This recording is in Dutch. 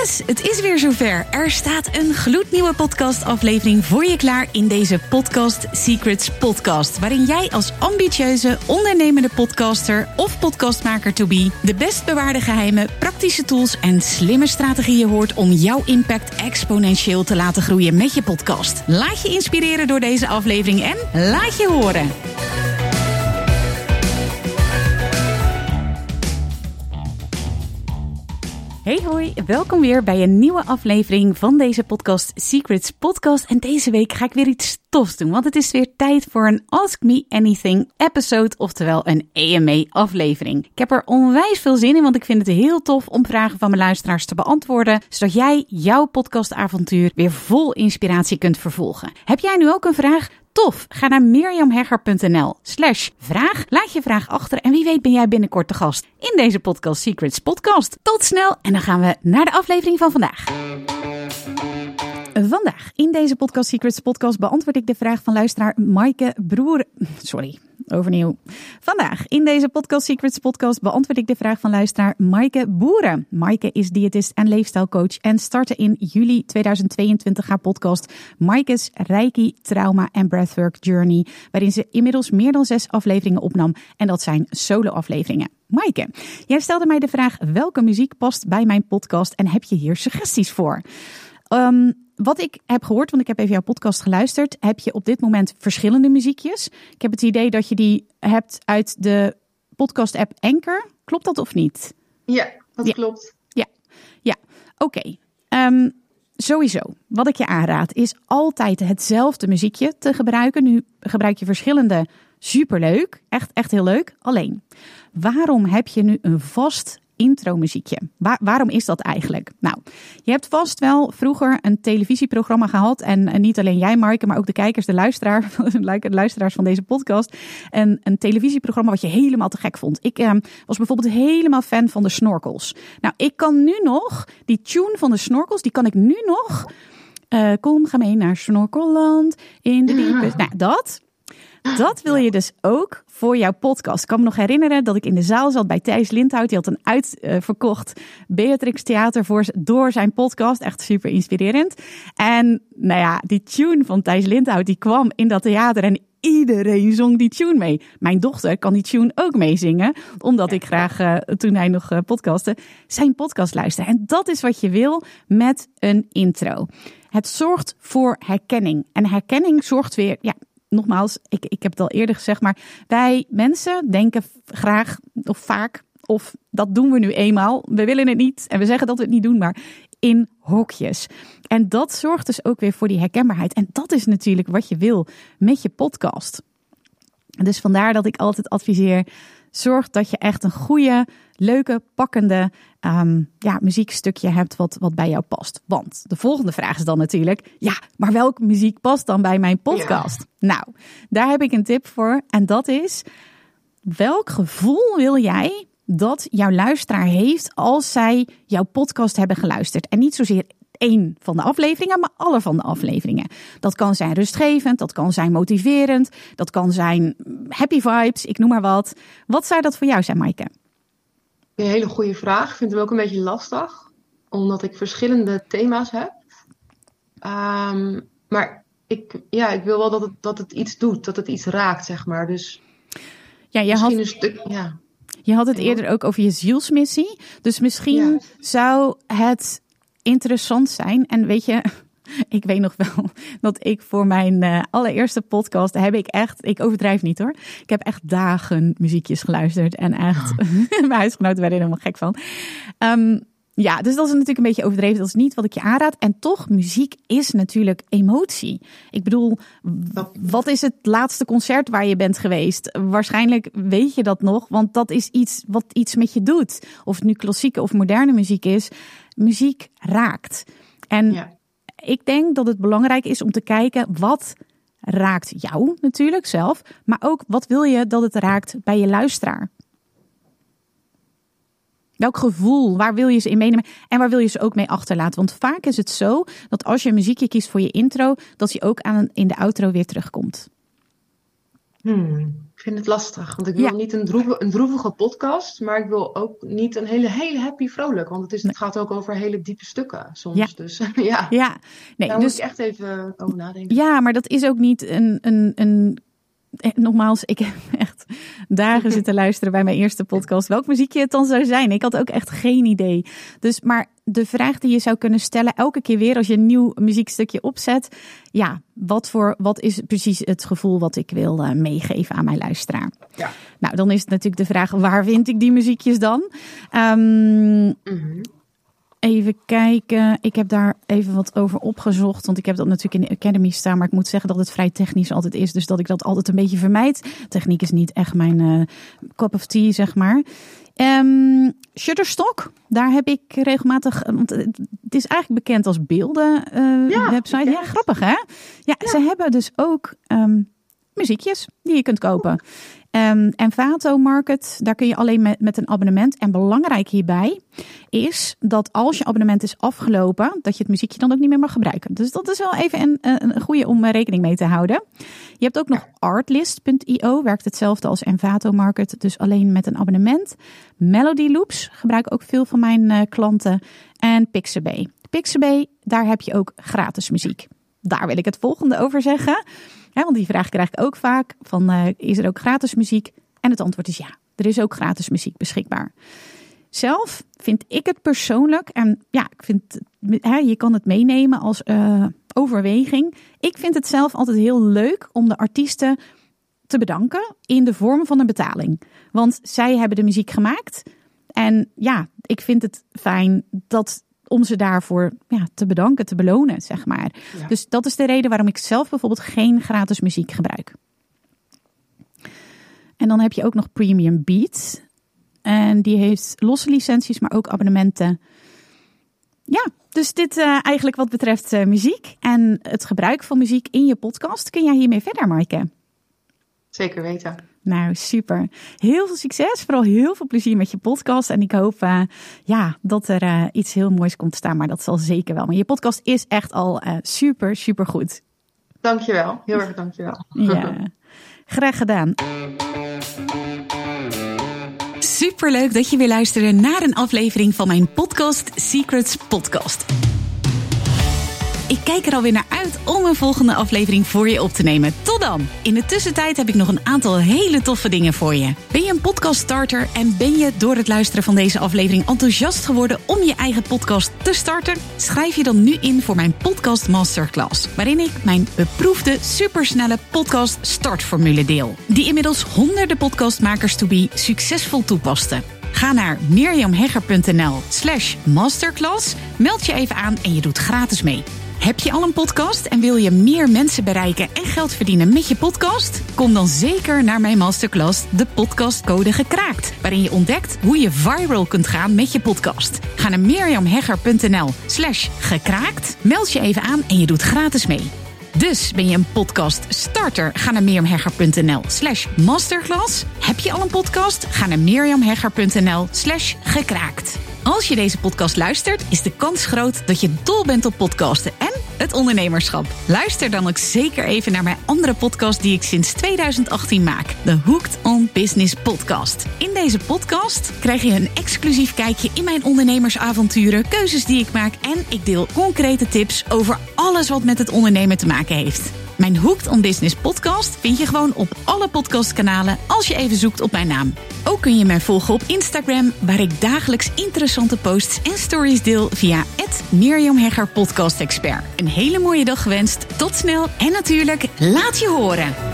Yes, het is weer zover. Er staat een gloednieuwe podcastaflevering voor je klaar in deze Podcast Secrets podcast. Waarin jij als ambitieuze, ondernemende podcaster of podcastmaker to be de best bewaarde geheimen, praktische tools en slimme strategieën hoort om jouw impact exponentieel te laten groeien met je podcast. Laat je inspireren door deze aflevering en laat je horen. Hey hoi, welkom weer bij een nieuwe aflevering van deze podcast Secrets Podcast. En deze week ga ik weer iets tofs doen, want het is weer tijd voor een Ask Me Anything episode, oftewel een AMA aflevering. Ik heb er onwijs veel zin in, want ik vind het heel tof om vragen van mijn luisteraars te beantwoorden, zodat jij jouw podcastavontuur weer vol inspiratie kunt vervolgen. Heb jij nu ook een vraag? Tof! Ga naar mirjamhegger.nl slash vraag. Laat je vraag achter en wie weet ben jij binnenkort de gast in deze Podcast Secrets podcast. Tot snel en dan gaan we naar de aflevering van vandaag. Vandaag in deze Podcast Secrets podcast beantwoord ik de vraag van luisteraar Maaike Broer. Sorry, overnieuw. Vandaag in deze Podcast Secrets podcast beantwoord ik de vraag van luisteraar Maaike Boeren. Maaike is diëtist en leefstijlcoach en startte in juli 2022 haar podcast Maaike's Reiki, Trauma en Breathwork Journey, waarin ze inmiddels meer dan zes afleveringen opnam en dat zijn solo afleveringen. Maaike, jij stelde mij de vraag welke muziek past bij mijn podcast en heb je hier suggesties voor? Um, wat ik heb gehoord, want ik heb even jouw podcast geluisterd, heb je op dit moment verschillende muziekjes. Ik heb het idee dat je die hebt uit de podcast-app Anchor. Klopt dat of niet? Ja, dat klopt. Ja, ja. oké. Okay. sowieso, wat ik je aanraad is altijd hetzelfde muziekje te gebruiken. Nu gebruik je verschillende, superleuk, echt, echt heel leuk. Alleen, waarom heb je nu een vast intro muziekje. waarom is dat eigenlijk? Nou, je hebt vast wel vroeger een televisieprogramma gehad. En, niet alleen jij, Marke, maar ook de kijkers, de, luisteraar, de luisteraars van deze podcast. En een televisieprogramma wat je helemaal te gek vond. Ik ehm, was bijvoorbeeld helemaal fan van de Snorkels. Nou, ik kan nu nog die tune van de Snorkels, die kan ik nu nog. Uh, kom, ga mee naar Snorkelland in de diepe. Nou, dat. Dat wil je dus ook voor jouw podcast. Ik kan me nog herinneren dat ik in de zaal zat bij Thijs Lindhout. Die had een uitverkocht Beatrix Theater voor, door zijn podcast. Echt super inspirerend. En nou ja, die tune van Thijs Lindhout die kwam in dat theater en iedereen zong die tune mee. Mijn dochter kan die tune ook meezingen, omdat ik graag, uh, toen hij nog uh, podcastte, zijn podcast luisterde. En dat is wat je wil met een intro. Het zorgt voor herkenning. En herkenning zorgt weer, ja, nogmaals, ik, ik heb het al eerder gezegd, maar wij mensen denken graag of vaak, of dat doen we nu eenmaal. We willen het niet en we zeggen dat we het niet doen, maar in hokjes. En dat zorgt dus ook weer voor die herkenbaarheid. En dat is natuurlijk wat je wil met je podcast. Dus vandaar dat ik altijd adviseer: zorg dat je echt een goede, leuke, pakkende um, ja, muziekstukje hebt wat, wat bij jou past. Want de volgende vraag is dan natuurlijk: ja, maar welke muziek past dan bij mijn podcast? Nou, daar heb ik een tip voor. En dat is: welk gevoel wil jij dat jouw luisteraar heeft als zij jouw podcast hebben geluisterd? En niet zozeer één van de afleveringen, maar alle van de afleveringen. Dat kan zijn rustgevend, dat kan zijn motiverend, dat kan zijn happy vibes, ik noem maar wat. Wat zou dat voor jou zijn, Maaike? Een hele goede vraag. Ik vind het ook een beetje lastig, omdat ik verschillende thema's heb. Um, maar ik, ja, ik wil wel dat het, dat het iets doet, dat het iets raakt, zeg maar. Dus ja, je misschien had... een stuk, ja. Je had het eerder ook over je zielsmissie. Dus misschien zou het interessant zijn. En weet je, ik weet nog wel dat ik voor mijn uh, allereerste podcast heb ik echt, ik overdrijf niet hoor. Ik heb echt dagen muziekjes geluisterd en echt, oh. mijn huisgenoten werden er helemaal gek van. Um, ja, dus dat is natuurlijk een beetje overdreven. Dat is niet wat ik je aanraad. En toch, muziek is natuurlijk emotie. Ik bedoel, wat is het laatste concert waar je bent geweest? Waarschijnlijk weet je dat nog, want dat is iets wat iets met je doet. Of het nu klassieke of moderne muziek is. Muziek raakt. En ja. ik denk dat het belangrijk is om te kijken wat raakt jou natuurlijk zelf, maar ook wat wil je dat het raakt bij je luisteraar. Welk gevoel, waar wil je ze in meenemen en waar wil je ze ook mee achterlaten? Want vaak is het zo dat als je een muziekje kiest voor je intro, dat hij ook aan, in de outro weer terugkomt. Hmm, ik vind het lastig, want ik wil Ja. niet een, droeve, een droevige podcast, maar ik wil ook niet een hele, hele happy vrolijk. Want het, is, het gaat ook over hele diepe stukken soms. Ja. Dus ja, Ja, nee, daar dus moet ik echt even over nadenken. Ja, maar dat is ook niet een. een, een Nogmaals, ik heb echt dagen zitten luisteren bij mijn eerste podcast. Welk muziekje het dan zou zijn. Ik had ook echt geen idee. Dus, maar de vraag die je zou kunnen stellen, elke keer weer als je een nieuw muziekstukje opzet. Ja, wat, voor, wat is precies het gevoel wat ik wil eh, meegeven aan mijn luisteraar? Ja. Nou, dan is het natuurlijk de vraag, waar vind ik die muziekjes dan? Mhm. Even kijken. Ik heb daar even wat over opgezocht. Want ik heb dat natuurlijk in de Academy staan. Maar ik moet zeggen dat het vrij technisch altijd is. Dus dat ik dat altijd een beetje vermijd. Techniek is niet echt mijn eh cup of tea, zeg maar. Ehm, Shutterstock, daar heb ik regelmatig. Want het is eigenlijk bekend als beelden eh, Ja, website. Ja, grappig hè? Ja, ze hebben dus ook ehm, muziekjes die je kunt kopen. Ehm en Vato Market, daar kun je alleen met, met een abonnement. En belangrijk hierbij is dat als je abonnement is afgelopen, dat je het muziekje dan ook niet meer mag gebruiken. Dus dat is wel even een, een, goede om eh, rekening mee te houden. Je hebt ook nog artlist.io, werkt hetzelfde als Envato Market, dus alleen met een abonnement. Melody Loops gebruiken ook veel van mijn eh, klanten. En Pixabay. Pixabay, daar heb je ook gratis muziek. Daar wil ik het volgende over zeggen. Want die vraag krijg ik ook vaak: van, eh, is er ook gratis muziek? En het antwoord is ja, er is ook gratis muziek beschikbaar. Zelf vind ik het persoonlijk, en ja, ik vind, hè, je kan het meenemen als eh, overweging. Ik vind het zelf altijd heel leuk om de artiesten te bedanken in de vorm van een betaling. Want zij hebben de muziek gemaakt. En ja, ik vind het fijn dat om ze daarvoor ja, te bedanken, te belonen, zeg maar. Ja. Dus dat is de reden waarom ik zelf bijvoorbeeld geen gratis muziek gebruik. En dan heb je ook nog Premium Beat. En die heeft losse licenties, maar ook abonnementen. Ja, dus dit eh, eigenlijk wat betreft eh, muziek en het gebruik van muziek in je podcast. Kun jij hiermee verder, Maaike? Zeker weten. Nou, super. Heel veel succes. Vooral heel veel plezier met je podcast. En ik hoop eh, ja, dat er eh, iets heel moois komt te staan. Maar dat zal zeker wel. Maar je podcast is echt al eh, super, super goed. Dankjewel. Heel erg dankjewel. Ja, graag gedaan. Superleuk dat je weer luisterde naar een aflevering van mijn podcast Secrets Podcast. Ik kijk er alweer naar uit om een volgende aflevering voor je op te nemen. Tot dan! In de tussentijd heb ik nog een aantal hele toffe dingen voor je. Ben je een podcaststarter en ben je door het luisteren van deze aflevering enthousiast geworden om je eigen podcast te starten? Schrijf je dan nu in voor mijn podcast masterclass, waarin ik mijn beproefde supersnelle podcast startformule deel, die inmiddels honderden podcastmakers to be succesvol toepasten. Ga naar mirjamhegger.nl slash masterclass, meld je even aan en je doet gratis mee. Heb je al een podcast en wil je meer mensen bereiken en geld verdienen met je podcast? Kom dan zeker naar mijn masterclass De Podcastcode Gekraakt, waarin je ontdekt hoe je viral kunt gaan met je podcast. Ga naar mirjamhegger.nl slash gekraakt, meld je even aan en je doet gratis mee. Dus ben je een podcast starter? Ga naar mirjamhegger.nl slash masterclass. Heb je al een podcast? Ga naar mirjamhegger.nl slash gekraakt. Als je deze podcast luistert, is de kans groot dat je dol bent op podcasten en het ondernemerschap. Luister dan ook zeker even naar mijn andere podcast die ik sinds 2018 maak. De Hooked on Business podcast. In deze podcast krijg je een exclusief kijkje in mijn ondernemersavonturen, keuzes die ik maak en ik deel concrete tips over alles wat met het ondernemen te maken heeft. Mijn Hooked on Business podcast vind je gewoon op alle podcastkanalen als je even zoekt op mijn naam. Ook kun je mij volgen op Instagram, waar ik dagelijks interessante posts en stories deel via Mirjam Hegger Podcast Expert. Een hele mooie dag gewenst, tot snel en natuurlijk laat je horen.